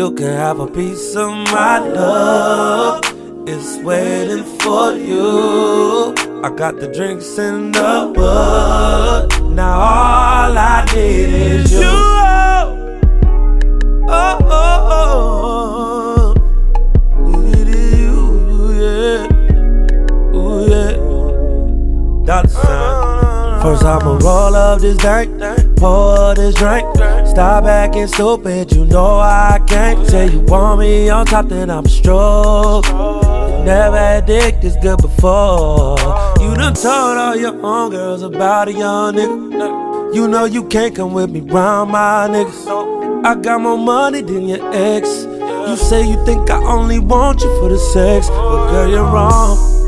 You can have a piece of my love. It's waiting for you. I got the drinks in the bud. Now all I need is you. Oh, oh, oh, oh. It is you, yeah. Ooh, yeah. Dollar sign. First I'ma roll up this dank, pour this drink. Stop acting stupid, know I can't. Say you want me on top, then I'm stroke. Never had dick this good before. You done told all your homegirls about a young nigga. You know you can't come with me round my niggas. I got more money than your ex. You say you think I only want you for the sex, but girl, you're wrong.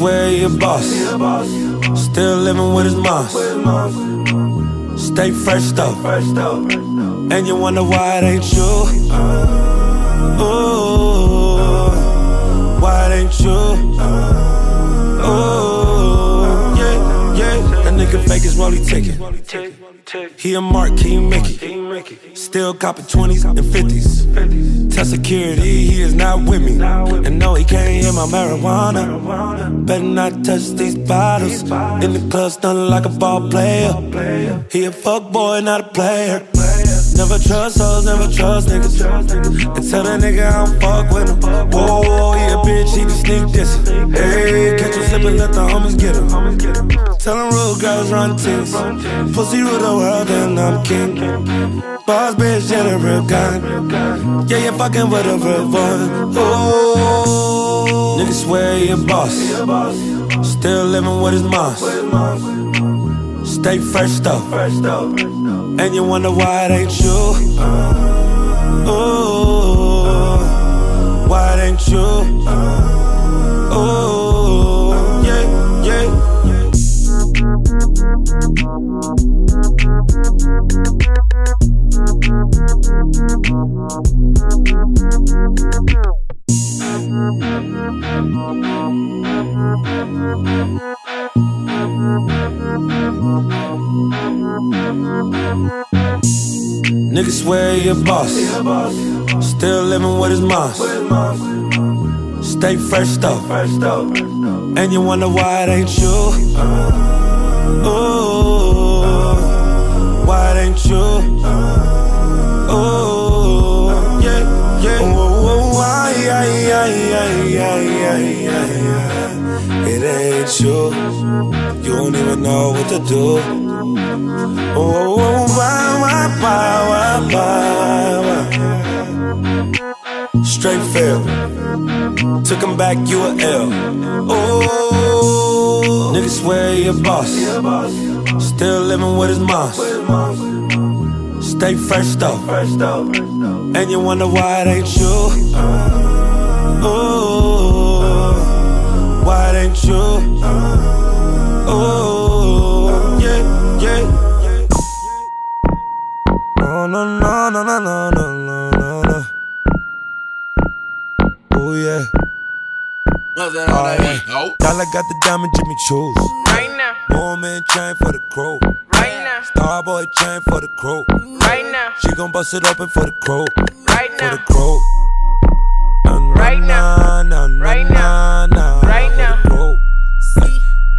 Swear he a boss. Still living with his moms. Stay fresh though. And you wonder why it ain't you. Ooh, why it ain't you. Ooh, yeah, yeah. That nigga fake his rollie ticket. He a Mark King Mickey. Still copping 20s and 50s. Tell security he is not with me. And no, he can't hear my marijuana. Better not touch these bottles. In the club, stunning like a ball player. He a fuck boy, not a player. Never trust hoes, never trust niggas. And tell that nigga I don't fuck with him. Whoa, bitch, he can sneak this. Hey, catch him slipping, let the homies get him. Tell them real girls run things. Pussy rule the world and I'm king. Boss bitch, yeah, the real guy. Yeah, you're fucking with a real one. Oh, niggas swear he a boss. Still living with his moms. Stay fresh though. And you wonder why it ain't you. Ooh, why didn't you? Oh, yeah, yeah. Niggas swear you're boss. Still living with his moms. Stay fresh though. And you wonder why it ain't you. Ooh, why it ain't you. Ooh, yeah, yeah. Ooh, why, yeah, yeah, yeah, yeah, yeah, yeah. It ain't you. You don't even know what to do. Oh, why, why, why, why, why? Straight fail. Took him back, you a L. Oh, niggas swear he a boss. Still living with his moms. Stay fresh though. And you wonder why it ain't you. Ooh, why it ain't you. Ooh, yeah, yeah. Oh, no, no, no, no, no, no, no, no, no, no. Oh yeah. Right. Dollar got the diamond Jimmy Choo's. Right now. Woman chain for the crew. Right now. Starboy chain for the crew. Right now. She gon' bust it open for the crew. Right now. For the crow. Right now. crew. Nah, nah, Right now. Right nah, nah, Right for the now. crew.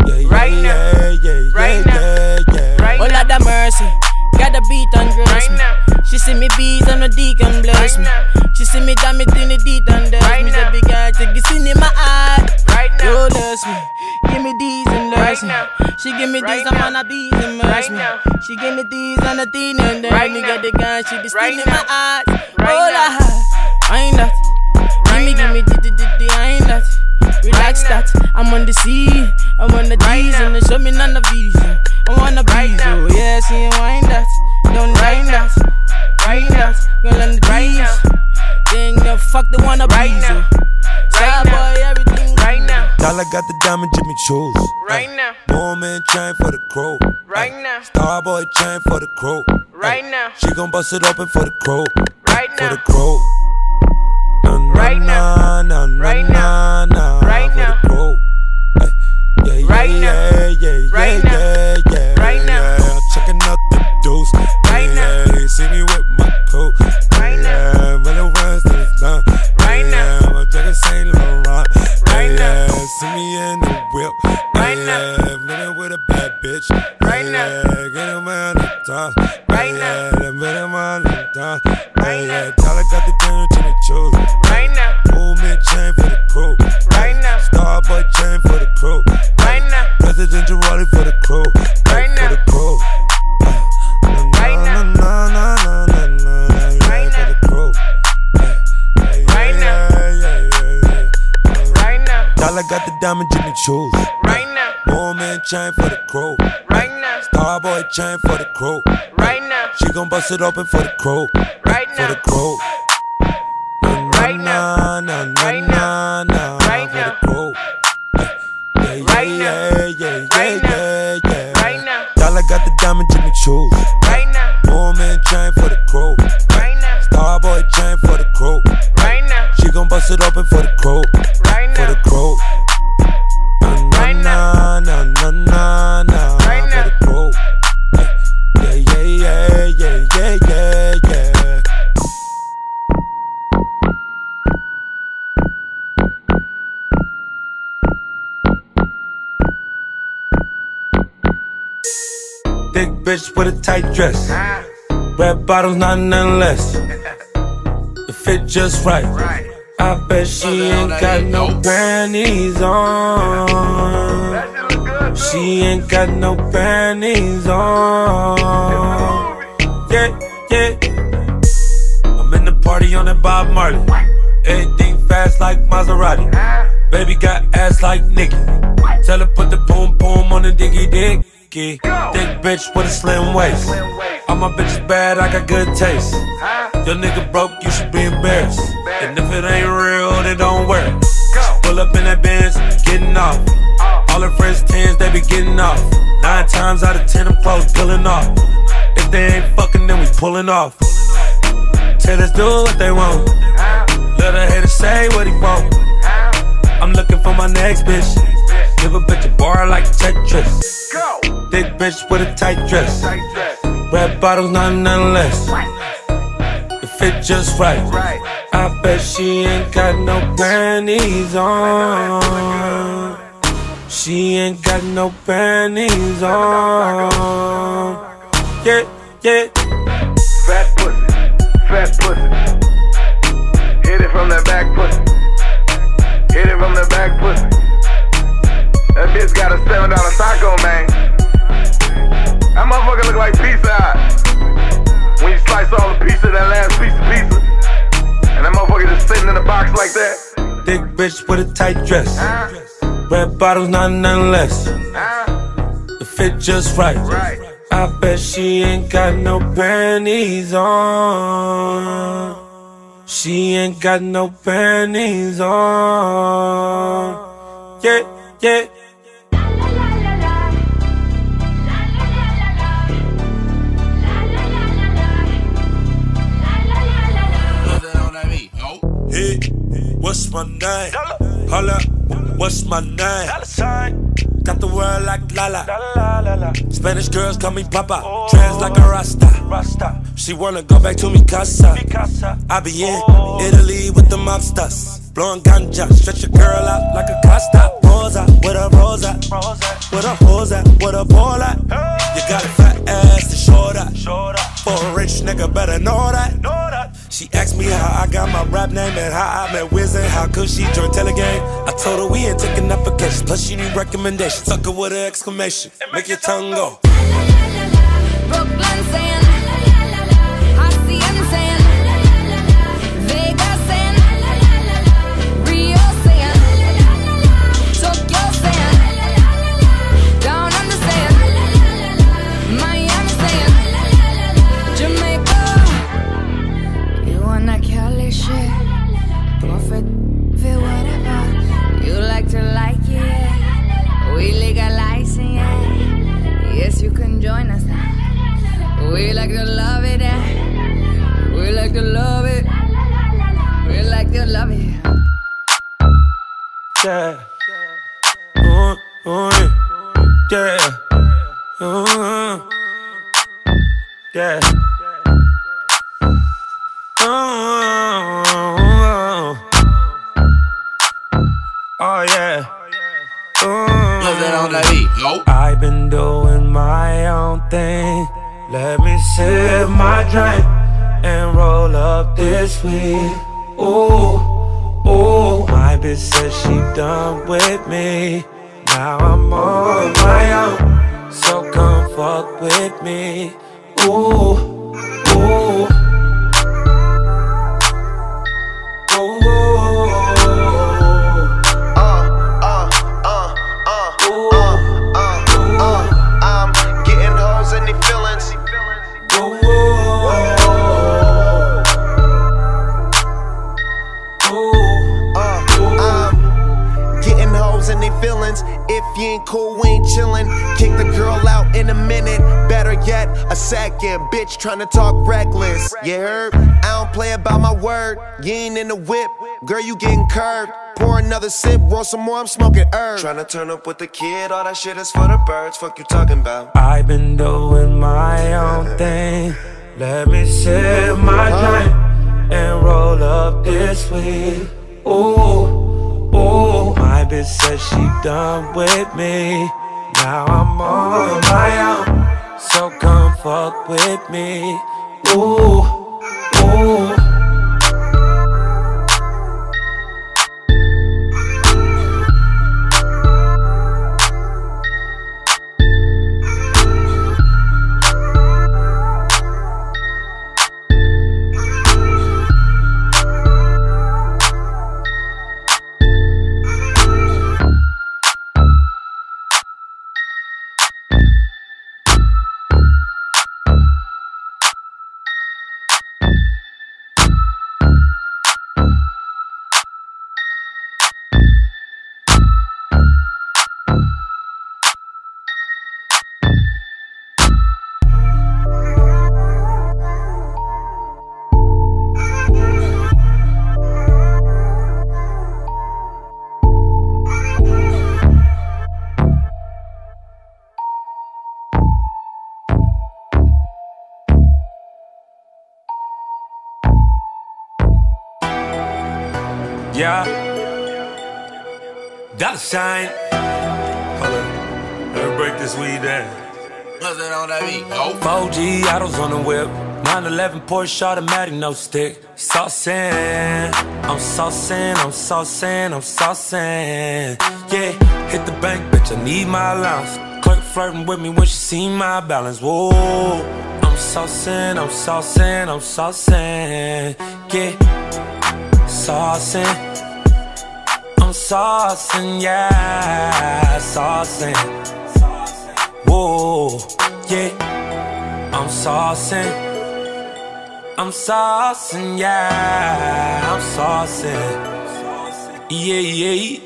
Yeah, yeah, Right now. yeah, yeah, Right yeah, now. yeah, yeah. Right Oh Lord now. have mercy, got the beat and dress Right me. now. She see me beat and the deacon bless Right me. now. She see me damn it in the deed and Right me now. the big eye take it in my eye. Right Yo, now. bless me, give me these and Right bless me. now. She give me these, I'm on a bees and Right me. now. She give me these and a teen and then Right me now. got the gun, she be in my eyes. Right oh. Lord, I ain't that. Give me, give me, di di di di, I ain't that. Relax that, I'm on the sea, I'm on the D's and they show me none of these. I'm on the Right breeze, now. oh yeah, see you wind that, don't Right mind now. that. Right now. girl on the Right D's. now. Then the fuck the one of Right breeze, now. Right Side boy, everything. Right now. Dollar got the diamond Jimmy Choo's. Right now. Woman chain for the crew. Right now. Starboy chain for the crew. Right now. She gon' bust it open for the crew. Right now. For the now. crew. Nah, nah, Right now. Right nah, now. Right for now. the crew. Ay, Yeah, yeah, Right now. yeah, yeah, Right yeah, now. Chain for the crew. Right now. Starboy chain for the crew. Right now. She gon' bust it open for the crew. Right now. For the now. crew. Right now. nah, nah, Right now. nah, Right for now. the crew. Yeah, yeah, Right now. yeah, yeah, Right yeah, now. yeah. Right now. Dollar got the diamond Jimmy Choo's. Right now. Woman chain for the crew. Right now. Starboy chain for the crew. Right now. She gon' bust it open bitch with a tight dress. Red bottoms, not nothing less. The fit just right. I bet she ain't got no panties on. That shit look good too. She ain't got no panties on. Yeah, yeah. I'm in the party on that Bob Marley. Everything fast like Maserati. Baby got ass like Nicki. Tell her put the boom boom on the diggy dicky. Thick bitch with a slim waist. All my bitches bad, I got good taste. Your nigga broke, you should be embarrassed. And if it ain't real, then don't wear it. Pull up in that Benz, getting off. All her friends tens, they be getting off. Nine times out of ten, them clothes peeling off. If they ain't fucking, then we pulling off. Tell us do what they want. Let a hater say what he want. I'm looking for my next bitch. Give a bitch a bar like Tetris. Go. Thick bitch with a tight dress. Red bottles, not nothing less. The fit just right. Right. I bet she ain't got no panties on. She ain't got no panties on. Yeah, yeah. Fat pussy. Fat pussy. Hit it from the back pussy. Hit it from the back pussy. Slice of that last piece of pizza, and that motherfucker just sitting in the box like that. Thick bitch with a tight dress. Huh? Red bottles, not nothing less. Huh? The fit just right. Right. I bet she ain't got no panties on. She ain't got no panties on. Yeah, yeah. Hey, what's my name? Holla, What's my name? Got the word like Lala. Spanish girls call me Papa. Trans like a Rasta. She wanna go back to mi casa. I be in Italy with the mobsters. Blowing ganja, stretch your girl out like a Costa. Rosa, with a rosa, with a hose at, with a pole at. You got a fat ass to show that. For a rich nigga, better know that. She asked me how I got my rap name and how I met Wiz and how could she join Taylor Gang. I told her we ain't taking applications, plus she need recommendations. Suck her with an exclamation, make your tongue go. Brooklyn saying, Let me sip my drink and roll up this weed. Ooh, ooh. My bitch said she done with me. Now I'm on my own. So come fuck with me. Ooh. Ooh. You ain't cool, we ain't chillin'. Kick the girl out in a minute. Better yet, a second. Bitch tryna talk reckless. You heard? I don't play about my word. You ain't in the whip. Girl, you getting curved. Pour another sip, roll some more, I'm smoking herb. Tryna turn up with the kid, all that shit is for the birds. Fuck you talking about? I've been doing my own thing. Let me sip my drink and roll up this weed. Ooh, ooh. My bitch said she done with me. Now I'm on my own. So come fuck with me. Ooh, ooh. Dollar sign. Hold up. Let me break this weed down. Love that on that beat. Yo. 4G autos on the whip. 911 Porsche automatic, no stick. Saucin', I'm saucin', I'm saucin', I'm saucin'. Yeah, hit the bank, bitch, I need my allowance. Clerk flirting with me when she see my balance. Whoa, I'm saucin', I'm saucin', I'm saucin'. Yeah, saucin'. I'm saucin', yeah, saucin'. Whoa, yeah, I'm saucin'. I'm saucing, yeah, I'm saucing. Yeah, yeah.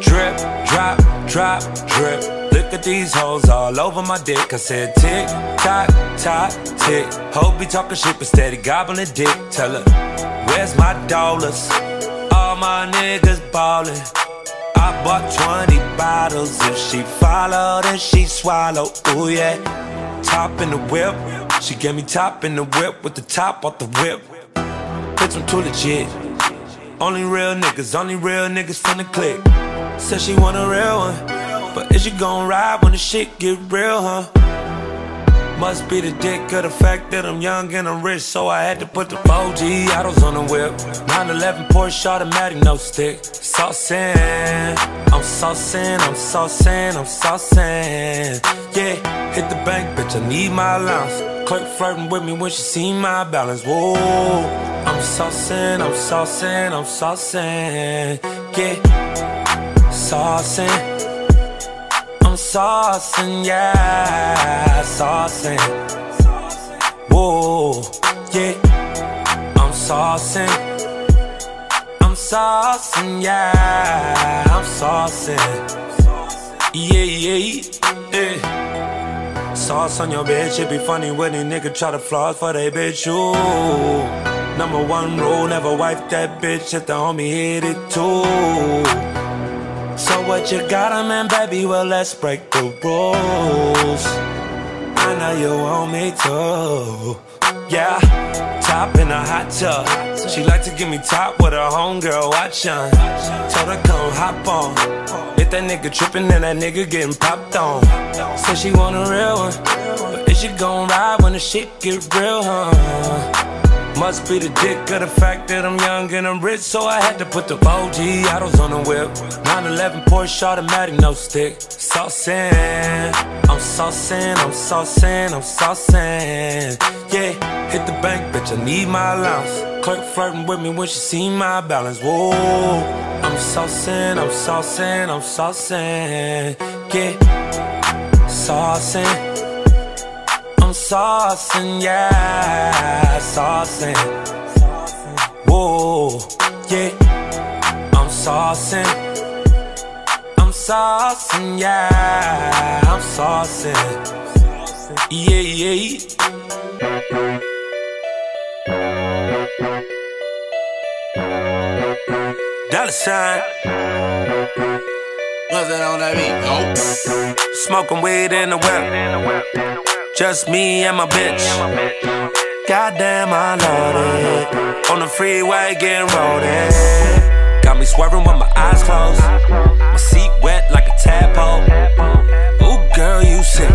Drip, drop, drop, drip. Look at these hoes all over my dick. I said tick, tock, tock, tick. Hope be talking shit, but steady gobbling dick. Tell her, where's my dollars? My niggas ballin'. I bought 20 bottles. If she follow, then she swallow. Ooh yeah. Top in the whip. She gave me top in the whip with the top off the whip. Bitch, I'm too legit. Only real niggas, only real niggas from the clique. Said she want a real one. But is you gon' ride when the shit get real, huh? Must be the dick of the fact that I'm young and I'm rich, so I had to put the 4G autos on the whip. 911 Porsche automatic, no stick. Saucin', I'm saucin', I'm saucin', I'm saucin'. Yeah, hit the bank, bitch, I need my allowance. Clerk flirting with me when she see my balance. Whoa, I'm saucin', I'm saucin', I'm saucin'. Yeah, saucin'. Saucing, yeah, saucing. Whoa, yeah, I'm saucing. I'm saucing, yeah, I'm saucing. Yeah, yeah, yeah. Sauce on your bitch, it be funny when a nigga try to floss for they bitch, ooh. Number one rule, never wipe that bitch if the homie hit it too. What you got, man, baby? Well, let's break the rules. I know you want me to. Yeah, top in a hot tub. She like to give me top with her homegirl watching. Told her come hop on. If that nigga trippin', then that nigga getting popped on. Said she want a real one. But is she gon' ride when the shit get real, huh? Must be the dick of the fact that I'm young and I'm rich, so I had to put the 4G autos on the whip. 911 Porsche automatic, no stick. Saucin', I'm saucin', I'm saucin', I'm saucin'. Yeah, hit the bank, bitch, I need my allowance. Clerk flirting with me when she see my balance. Whoa, I'm saucin', I'm saucin', I'm saucin'. Yeah, saucin'. I'm saucing, yeah, saucing. Whoa, yeah, I'm saucing. I'm saucing, yeah, I'm saucing. Yeah, yeah. Dollar sign. Nothing on that beat, nope. Smoking weed in the whip. Just me and my bitch. Goddamn, I love it. On the freeway getting roaded. Got me swerving with my eyes closed. My seat wet like a tadpole. Ooh, girl, you sick.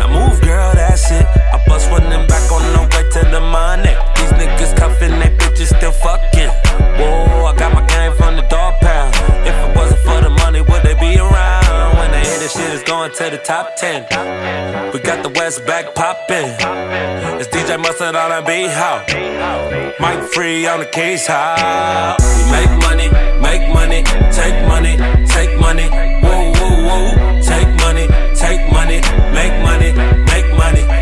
Now move, girl, that's it. I bust running back on the way to the money. These niggas cuffing, they bitches still fucking. Whoa, I got my game from the dog pound. If it wasn't for the money, would going to the top 10. We got the West back poppin'. It's DJ Mustard on a beat how. Mike free on the case how. We make money, make money, take money, take money. Whoa, whoa, whoa. Take money, take money, make money, make money.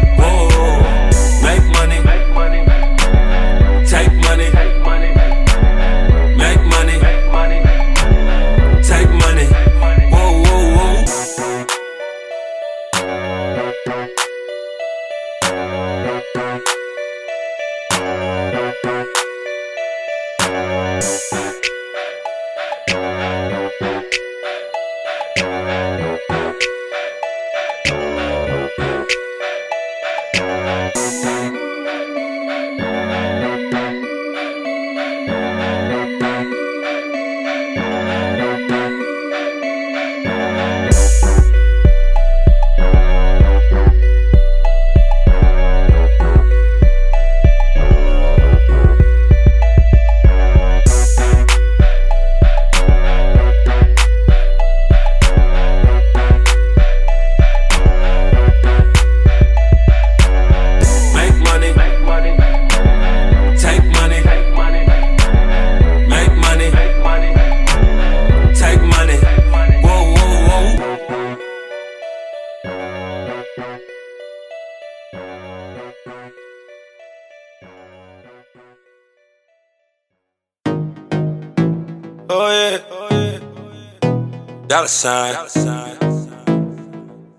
Dollar sign.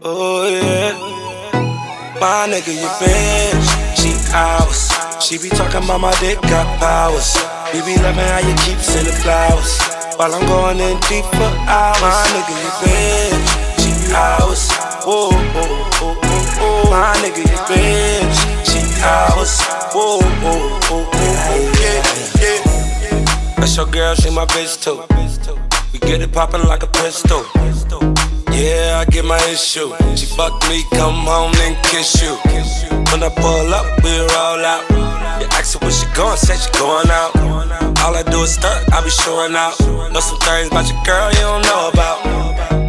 Oh yeah. My nigga, you bitch. She ours. She be talking about my dick got powers. We be loving how you keep sending flowers. While I'm going in deep for hours. My nigga, you bitch. She. Whoa, whoa, whoa, whoa, whoa. My nigga, you bitch. She hours. Whoa, whoa, whoa, whoa. Yeah, yeah. That's your girl, she my bitch too. Get it poppin' like a pistol. Yeah, I get my issue. She fuck me, come home, then kiss you. When I pull up, we roll out. You ask her where she going, say she going out. All I do is stunt, I be showing out. Know some things about your girl you don't know about.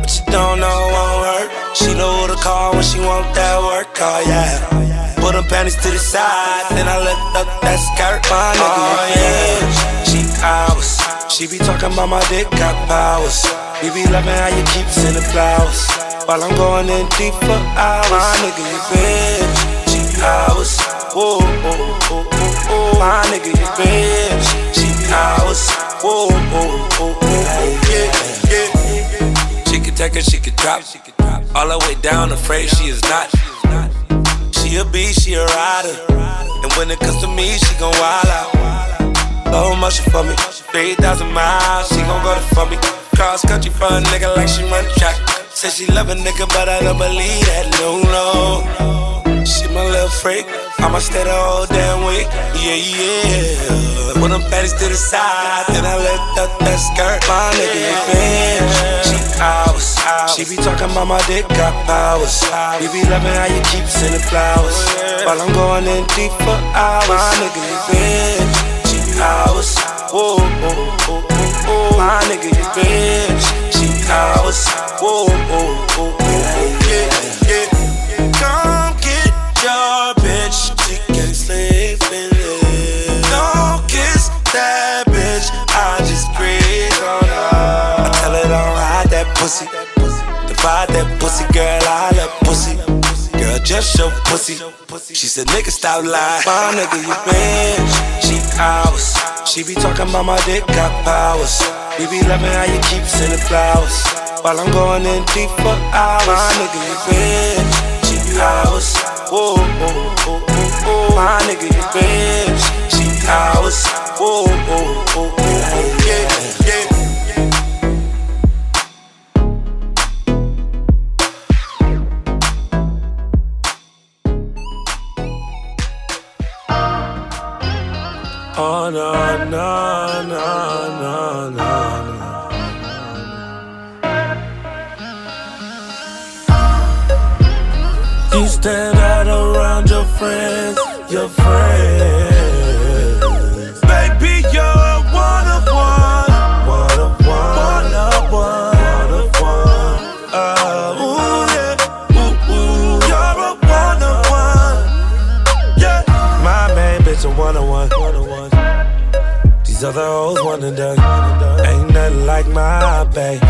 But you don't know won't hurt. She know who to call when she want that work, oh yeah. Put them panties to the side, then I lift up that skirt, my nigga. Oh yeah, she hours. She be talking about my dick got powers. We be loving how you keep sending flowers. While I'm going in deep for hours. My nigga, you bitch. She hours. Whoa, whoa, whoa, whoa, whoa. My nigga, you bitch. She hours. Whoa, whoa, whoa, whoa. Yeah, yeah. She can take it, she can drop. All the way down, afraid she is not. She a beast, she a rider. And when it comes to me, she gon' wild out. Low motion for me. 3,000 miles, she gon' go there for me. Cross country for a nigga like she run track. Say she love a nigga, but I don't believe that. No, no. She my little freak. I'ma stay the whole damn week. Yeah, yeah. Put them panties to the side, then I lift up that skirt. My nigga, you bitch. She hours. She be talking about my dick got powers. We be loving how you keep sending flowers. While I'm going in deep for hours. My nigga, you bitch. She hours. Whoa, whoa, whoa, whoa. My nigga, you bitch. She hours. Whoa, whoa, whoa, whoa. Yeah, yeah. Come get your bitch. She can't sleep in it. Don't kiss that bitch. I just breathe on her. I tell her don't hide that pussy. Divide that pussy, girl. I love just show pussy. She said, nigga, stop lying. My nigga, you bitch. She hours. She be talking about my dick got powers. We be loving how you keep sending flowers. While I'm going in deep for hours. My nigga, you bitch. She hours. Whoa, whoa, whoa, whoa. My nigga, you bitch. She hours. Whoa, whoa, whoa, whoa, whoa. Oh no, no, no, no, no. You stand out around your friends, your friends. Baby, you're a one of one, one of one, one of one, one of one. Uh, ooh yeah, ooh ooh, you're a one of one. Yeah, my main bitch a one on one. These other hoes and done. Ain't nothing like my bae.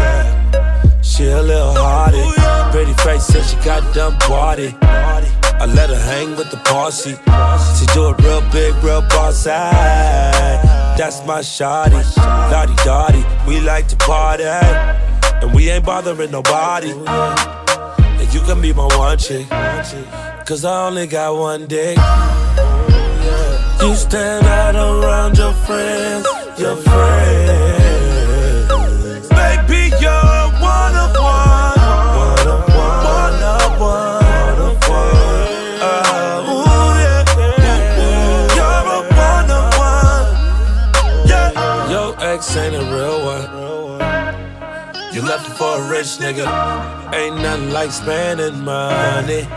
She a little hardy. Pretty face said she got done body. I let her hang with the posse. She do it real big, real boss. That's my shawty. Lottie Dottie, we like to party. And we ain't bothering nobody. And you can be my one chick. Cause I only got one dick. You stand out around your friends, your friends. Baby, you're a one of one. One of one. One of one. One of one. Uh, ooh, yeah. Ooh, ooh. You're a one of one. Yeah. Your ex ain't a real one. You left for a rich nigga. Ain't nothing like spending money.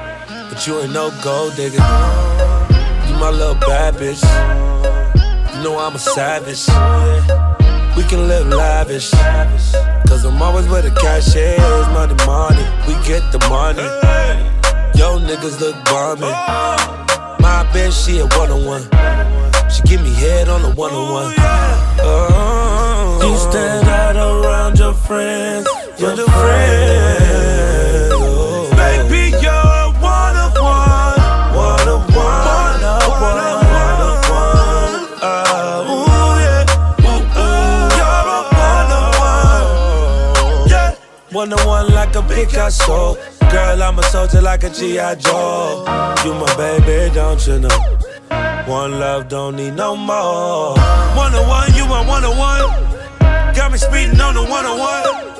But you ain't no gold digger my little bad bitch. You know I'm a savage. We can live lavish. Cause I'm always where the cash is. Money, money. We get the money. Yo, niggas look bummy. My bitch, she a one on one. She give me head on a one on one. You stand out around your friends. Your friends. Baby, One on one like a Picasso. Girl, I'm a soldier like a G.I. Joe. You my baby, don't you know? One love, don't need no more. One on one, you my one on one. Got me speeding on the 101. You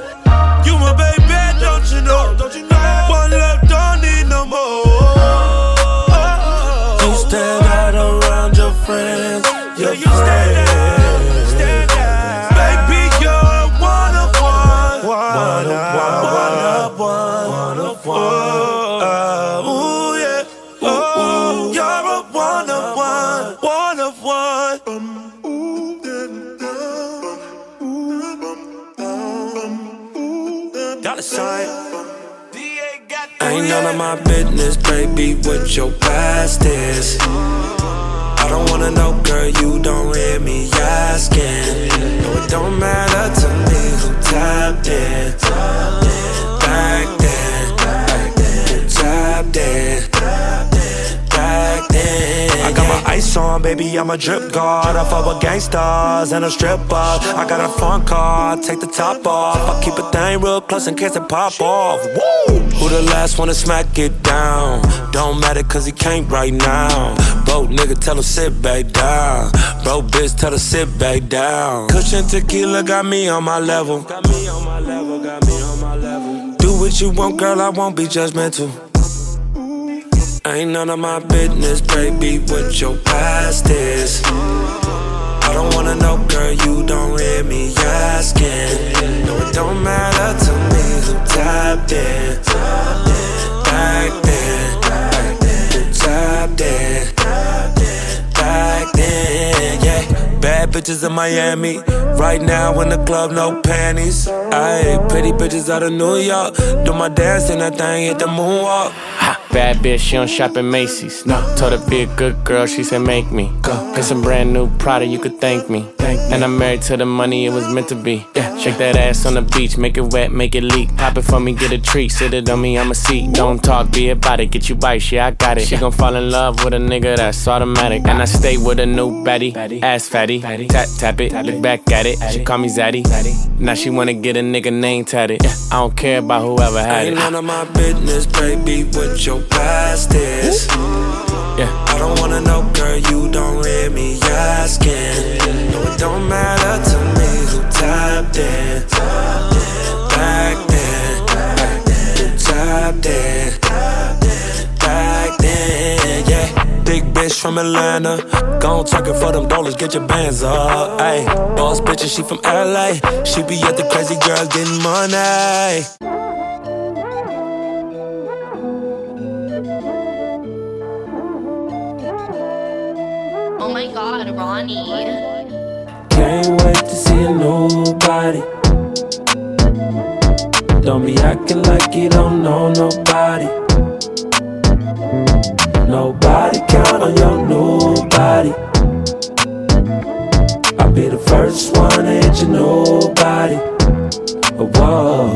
of my business, baby, what your past is. I don't wanna know, girl, you don't hear me asking. No, it don't matter to me who tapped in. Back then, back then, who tapped in. On, baby, I'm a drip guard. I fuck with gangsters and a stripper. I got a phone call, take the top off. I keep a thing real close in case it pop off. Woo! Who the last one to smack it down? Don't matter cause he can't right now. Bro, nigga, tell him sit back down. Bro, bitch, tell her sit back down. Cushion tequila got me on my level. Got me on my level, got me on my level. Do what you want, girl, I won't be judgmental. Ain't none of my business, baby, what your past is. I don't wanna know, girl, you don't hear me asking. No, it don't matter to me who tapped in. Back then, back then, who tapped in. Back then, yeah. Bad bitches in Miami. Right now in the club, no panties. Ayy, pretty bitches out of New York. Do my dance and that thing hit the moonwalk. Bad bitch, she don't shop at Macy's. No, told her be a good girl, she said make me. Go. Get some brand new Prada, you could thank me. Thank and I'm married to the money, it was meant to be. Yeah. Shake that ass on the beach, make it wet, make it leak. Pop it for me, get a treat, sit it on me, I'm a seat. Don't talk, be about it, get you bites, yeah I got it. She gon' fall in love with a nigga that's automatic. And I stay with a new baddie, ass fatty. Tap tap it, look back at it. She call me Zaddy. Now she wanna get a nigga name tatted. I don't care about whoever had it. Ain't none of my business, baby, what your past is. Yeah. I don't wanna know, girl, you don't hear me asking. No, it don't matter to me who tapped in. Back then, back then, who tapped in. Back then, yeah. Big bitch from Atlanta. Gon' talk it for them dollars, get your bands up. Ayy, boss bitch, and she from LA. She be at the crazy girls getting money. My Ronnie. Can't wait to see a nobody. Don't be acting like you don't know nobody. Nobody count on your nobody. I'll be the first one to hit your nobody. Oh, whoa.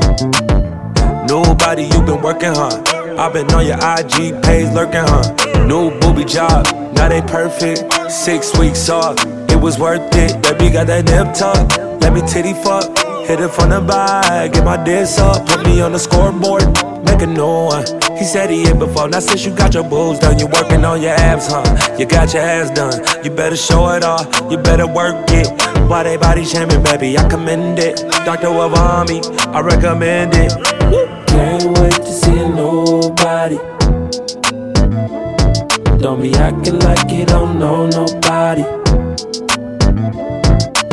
Nobody, you've been working hard. I've been on your IG page lurking, huh? New booby job, not ain't perfect. Six weeks off, it was worth it. Baby got that nip tuck, let me titty fuck. Hit it from the back, get my diss up, put me on the scoreboard, make a new one. He said he hit before, now since you got your boobs done, you working on your abs, huh? You got your ass done, you better show it off, you better work it. Why they body shaming, baby? I commend it. Dr. Miami, I recommend it. Can't wait to see nobody. Don't be acting like you don't know nobody.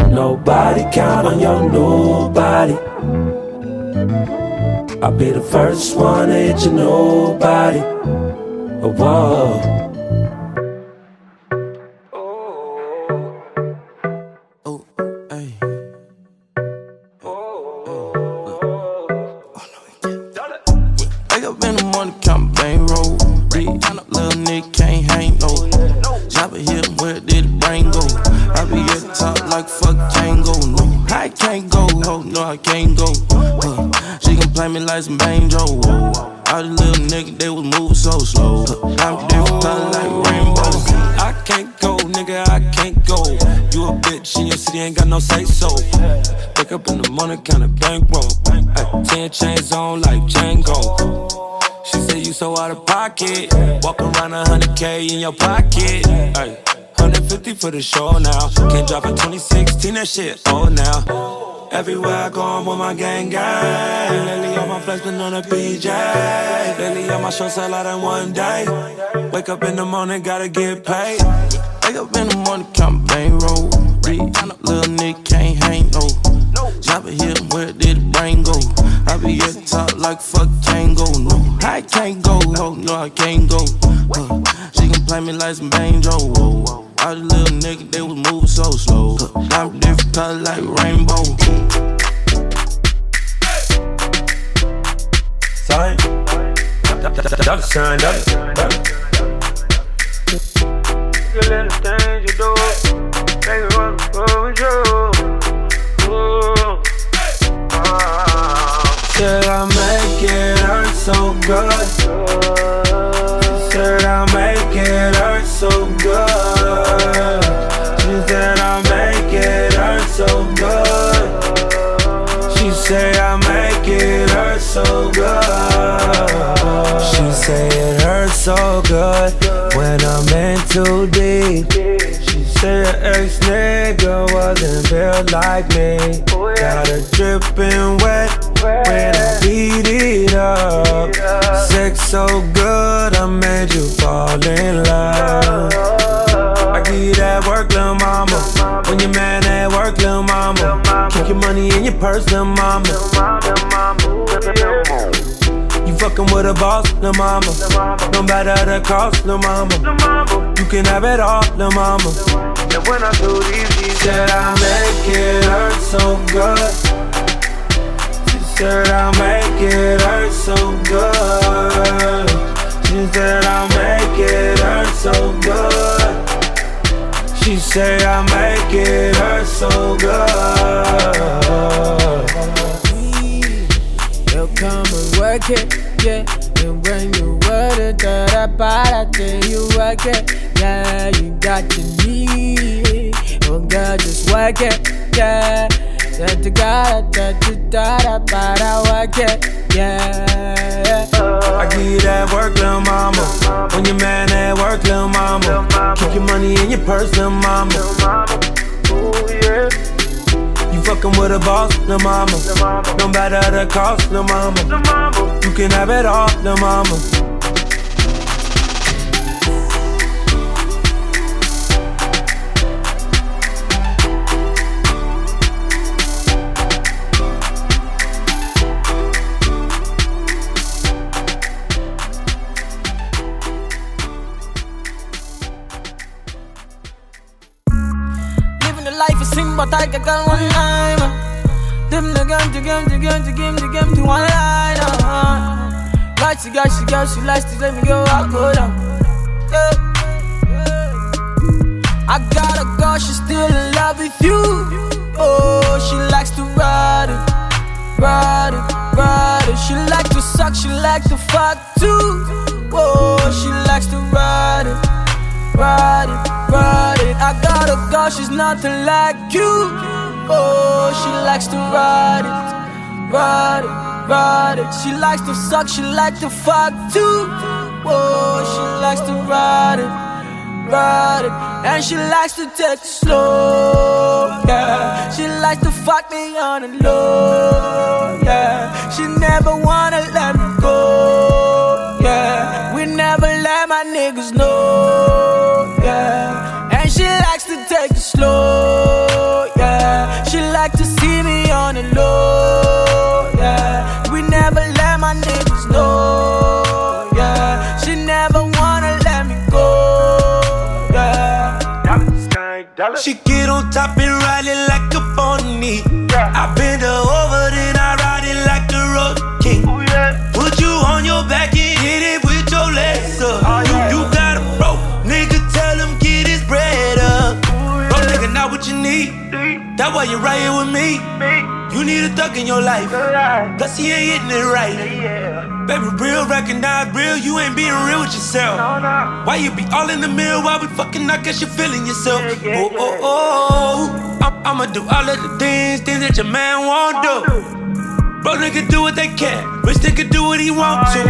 Nobody count on your nobody. I'll be the first one to hit your nobody. Whoa. Bankroll. Ten chains on like Django. She said you so out of pocket. Walk around a hundred K in your pocket. Ay, 150 for the show now. Can't drop a 2016, that shit old now. Everywhere I go, I'm with my gang gang. Lately, all my flex been on a PJ. Lately, all my shows sell out in one day. Wake up in the morning, gotta get paid. Wake up in the morning, count bankroll. Little Nick can't hang no. Chopper here, where did the brain go? I be at the top like fuck can't go. No, I can't go. Oh, no, I can't go. Uh, she can play me like some banjo. Oh, all the little niggas, they was moving so slow. I'm different color like rainbow. Sign. Dollar sign, dollar, dollar. The little things you do, make it wanna go with you. Ooh. Said I make it hurt so good. She said I make it hurt so good. She said I make it hurt so good. She say I make it hurt so good. She say it hurts so good when I'm in too deep. She say her ex nigga wasn't built like me. Got her dripping wet when I beat it up. Sex so good, I made you fall in love. I give you that work, lil' mama. When your man at work, lil' mama. Keep your money in your purse, lil' mama. Fucking with a boss, lil' mama. No matter the cost, lil' mama. You can have it all, lil' mama. And when I do these, these Said I make it hurt so good. She said I make it hurt so good. She said I make it hurt so good. She say I make it hurt so good. You'll come and work it, yeah. And when you work it, da da ba da, then you work it, yeah. You got your need, oh girl, just work it, yeah. Da da da da da da da ba da, work it, yeah. I give you that work, lil' mama. When your man at work, lil' mama. Keep your money in your purse, lil' mama. Ooh, yeah. Fucking with a boss, lil' mama. No matter the cost, lil' mama. You can have it all, lil' mama. Life it seem but I got one time. Them the game, the game, the game, the game, the game to one line. Uh. Like she got, she got, she likes to let me go, I go down. Yeah. I got a girl, she's still in love with you. Oh, she likes to ride it, ride it, ride it. She like to suck, she like to fuck too. Oh, she likes to ride it ride it, ride it. I got a girl, she's nothing like you. Oh, she likes to ride it, ride it, ride it. She likes to suck, she likes to fuck too. Oh, she likes to ride it, ride it. And she likes to take it slow, yeah. She likes to fuck me on the low, yeah. She never wanna let me go, yeah. We never let my niggas know, She get on top and ride it like a pony. I bend her over, then I ride it like a road king. Put you on your back and hit it with your legs up. you, you got a bro, nigga, tell him get his bread up. Bro, nigga, not what you need. That's why you're right here with me. You need a thug in your life. Plus, he ain't hitting it right. Baby, real, recognize real. You ain't being real with yourself. Why you be all in the mirror while we fucking? I guess you're feeling yourself. Oh, oh, oh. I'm, I'ma do all of the things, things that your man won't do. Bro, nigga do what they can. Rich nigga do what he want to.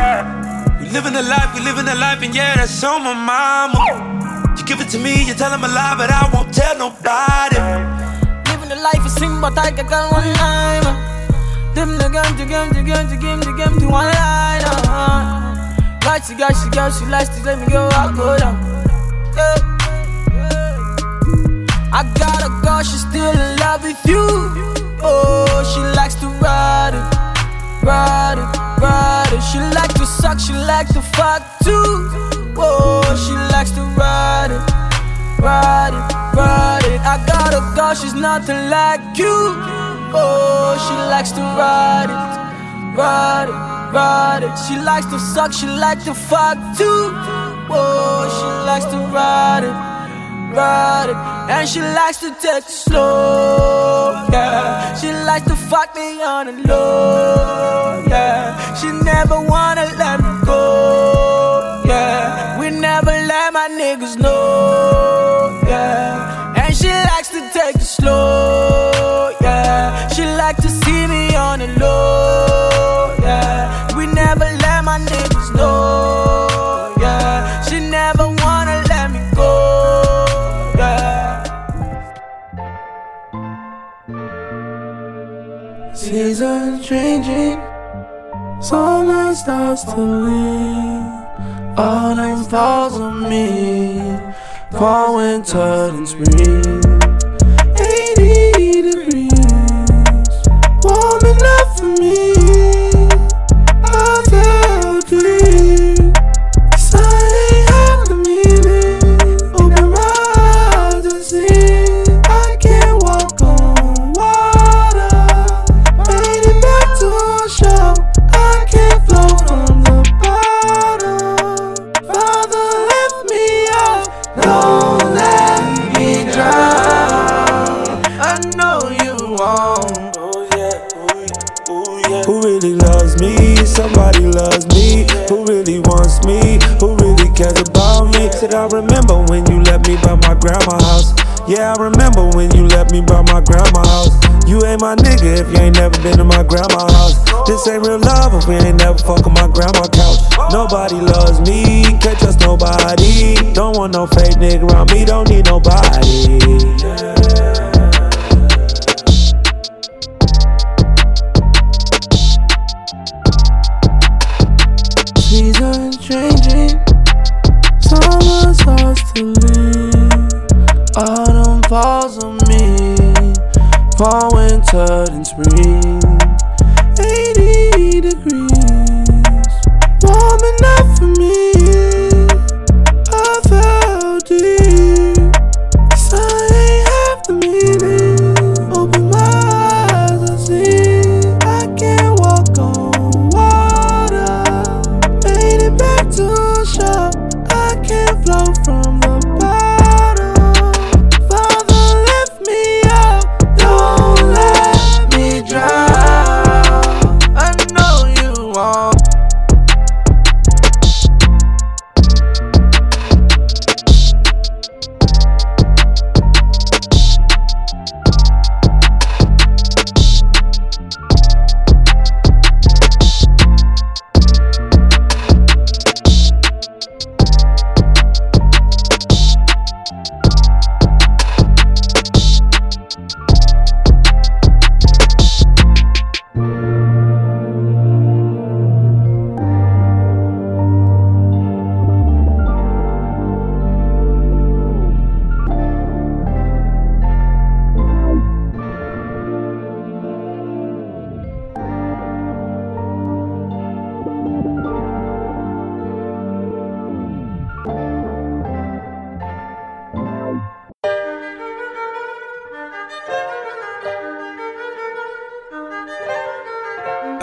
We living a life, we living a life, and yeah, that's on my mama. You give it to me, you tell him a lie, but I won't tell nobody. Living the life, it seems, but I can got one time. Them the game, the game, the game, the game, the game, the one line. Uh. Got she, got she, got she, likes to let me go, I go down. Yeah. I got a girl, she's still in love with you. Oh, she likes to ride it, ride it, ride it. She like to suck, she like to fuck too. Oh, she likes to ride it, ride it, ride it. I got a girl, she's nothing like you. Oh, she likes to ride it, ride it, ride it. She likes to suck, she likes to fuck too. Oh, she likes to ride it ride it. And she likes to take it slow, yeah. She likes to fuck me on the low, yeah. She never wanna Changing, summer starts to leave. Autumn falls on me, fall, winter, and spring. Fuck on my grandma couch. Nobody loves me, can't trust nobody. Don't want no fake nigga around me, don't need nobody. Seasons changing, summer starts to leave. Autumn falls on me, fall, winter, and spring.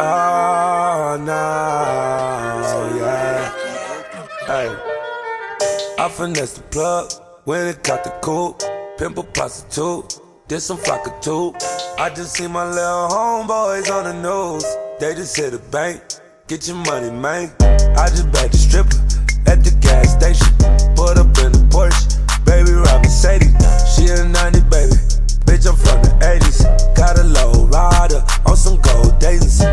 Oh, no, yeah. Hey, I finessed the plug when it got the coupe. Pimple prostitute, did some flock two. I just see my little homeboys on the news. They just hit the bank, get your money, man. I just bagged the stripper at the gas station. Put up in the Porsche, baby ride Mercedes. She a 90, baby. Bitch, I'm from the 80s. Got a low rider on some gold Daytons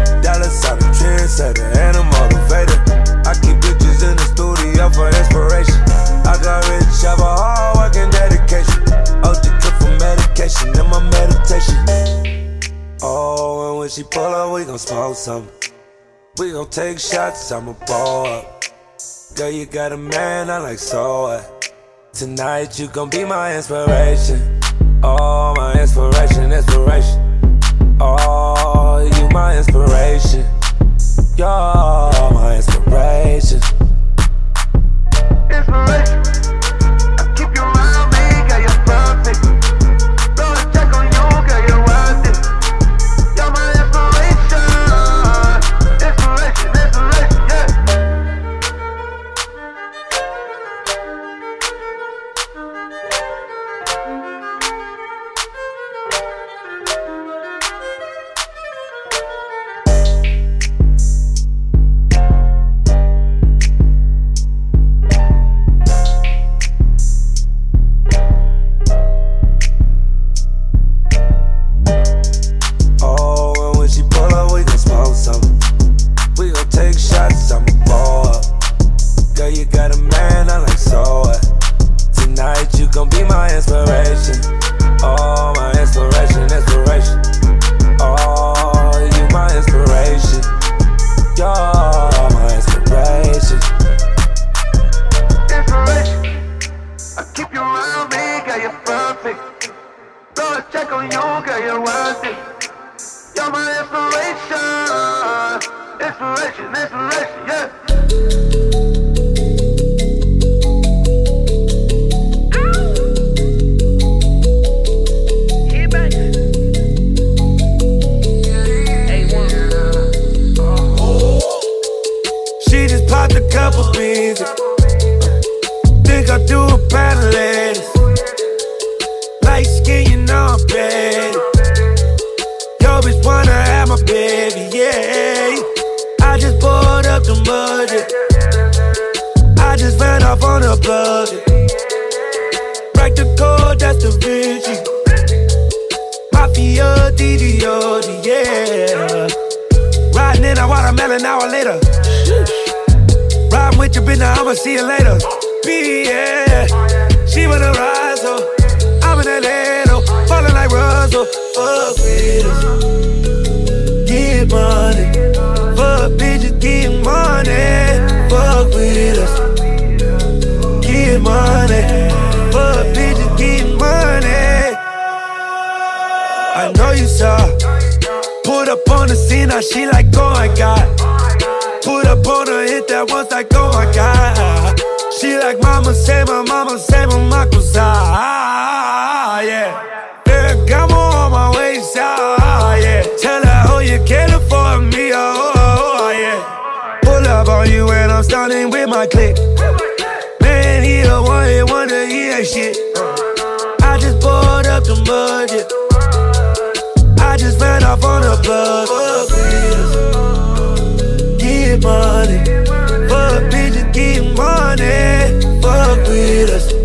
trendsetter and a motivator. I keep bitches in the studio for inspiration. I got rich off a hard work and dedication. OG took for medication and my meditation. Oh, and when she pull up, we gon' smoke something. We gon' take shots, I'ma ball up. Girl, you got a man, I like so what? Tonight you gon' be my inspiration. Oh, my inspiration, inspiration. Oh, you my inspiration. You're my inspiration. B, yeah. She wanna rise, so I'm in Atlanta. Falling like Russell. Fuck with us. Get money. Fuck bitches, get money. Fuck with us. Get money. Fuck bitches, get money. I know you saw. Put up on the scene, now she like, oh my god. Put up on her, hit that once, like, oh my god. She like, mama say, my mama say, my makusa. Ah, ah, yeah. Ferragamo on my waist, ah, yeah. Tell her, oh, you can't afford me, oh, oh, oh, ah, yeah. Pull up on you and I'm starting with my click. Man, he a one hit wonder, he ain't shit. I just pulled up the budget. I just ran off on a plug. Get money. With us.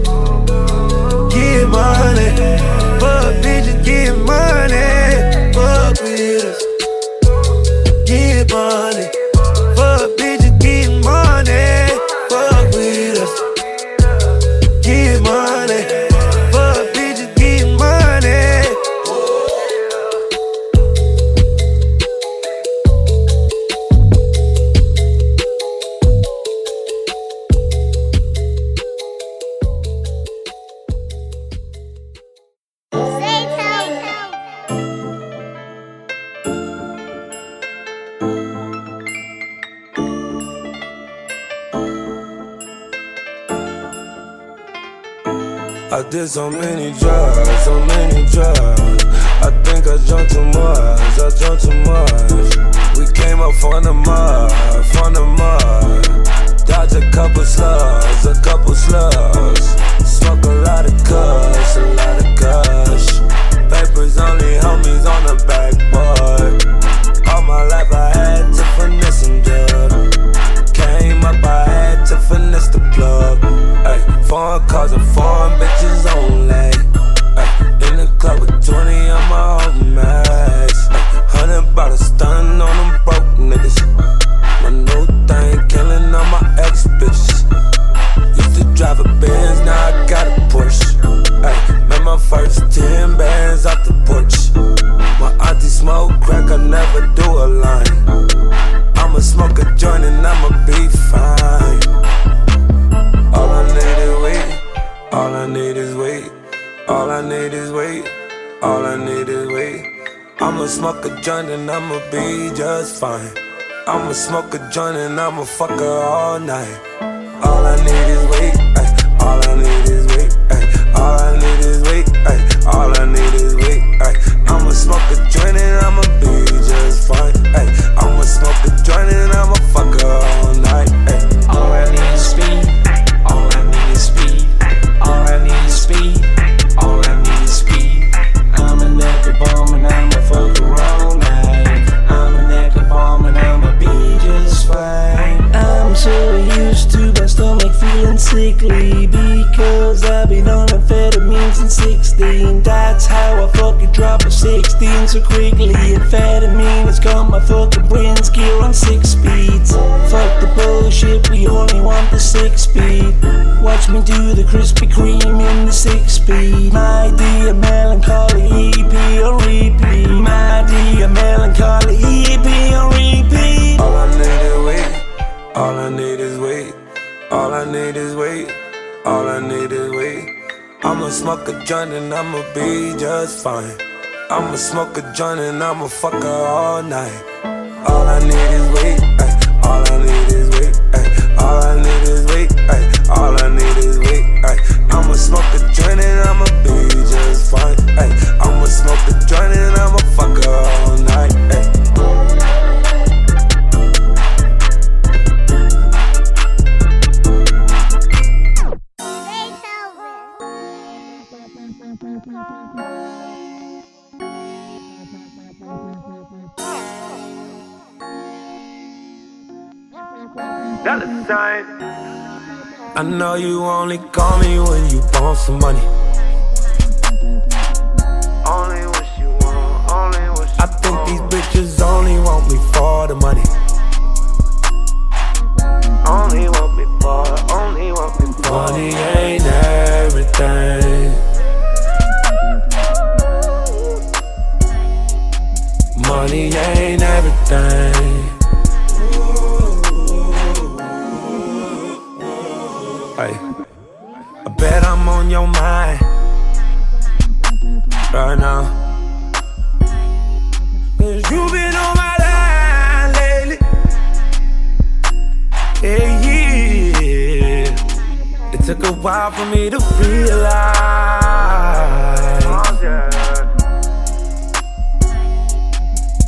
I did so many drugs, so many drugs. I think I drunk too much, I drunk too much. We came up from the mud, from the mud. Dodged a couple slugs, a couple slugs. Smoke a lot of cuss, a lot of kush. Papers only homies on the backboard. All my life I had to finesse some drugs. Came up, I had to finesse the plug. Foreign cars and foreign bitches only. Uh, in the club with 20 on my old. Uh, Hundred bottles stunning on them broke niggas. My new thing killing all my ex bitches. Used to drive a Benz, now I got a Porsche. Ay, made my first 10 bands off the porch. My auntie smoke crack, I never do a line. I'ma smoke a joint and I'ma beef. Be just fine. I'ma smoke a joint and I'ma fuck her all night. All I need is weight, ay. all I need is weight, ay. all I need is weight, ay. all I need is weight. Ay. I'ma smoke a joint and I'ma be I'ma be just fine. I'ma smoke a joint and I'ma fuck her all night. I know you only call me when you want some money. Only what you want, only what you I think these bitches only want me for the money. Only want me for, only want me for. Money ain't everything. Money ain't everything. On your mind right now. Cause you been on my line lately. Yeah, yeah. It took a while for me to realize.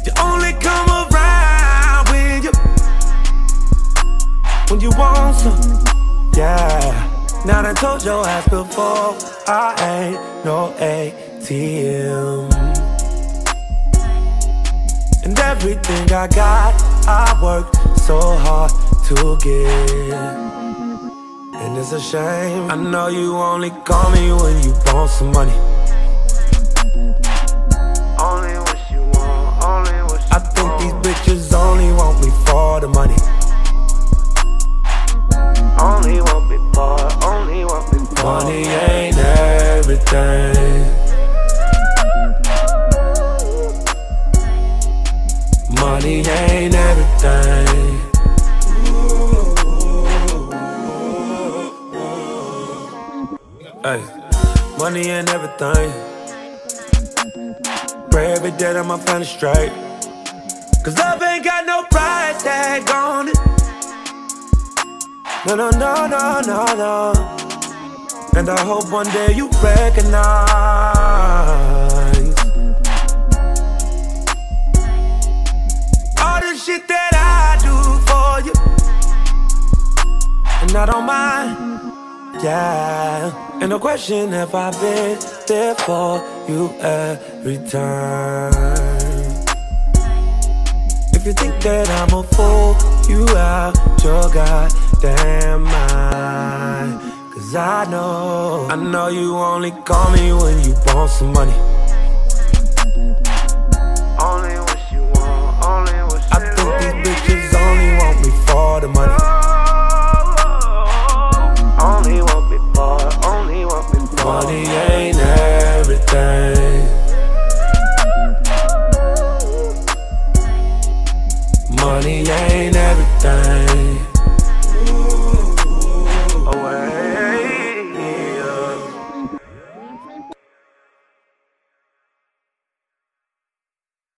You only come around when you when you want some. Yeah. Now I told your ass before I ain't no ATM. And everything I got, I worked so hard to get. And it's a shame. I know you only call me when you want some money. Only what you want, only what you I think these bitches only want me for the money. Only want me for, only want me for. Money ain't everything. Money ain't everything. Hey, money ain't everything. Pray every day that my family straight. Cause love ain't got no price tag on it. No, no, no, no, no, no. And I hope one day you recognize all the shit that I do for you. And I don't mind, yeah. And no question have I've been there for you every time. If you think that I'm a fool, you out your goddamn mind. Cause I know, I know you only call me when you want some money. Only what you want, only what you I think these bitches only want me for the money. Oh, oh, oh. Only want me for, only want me for. Money ain't everything. Money ain't everything.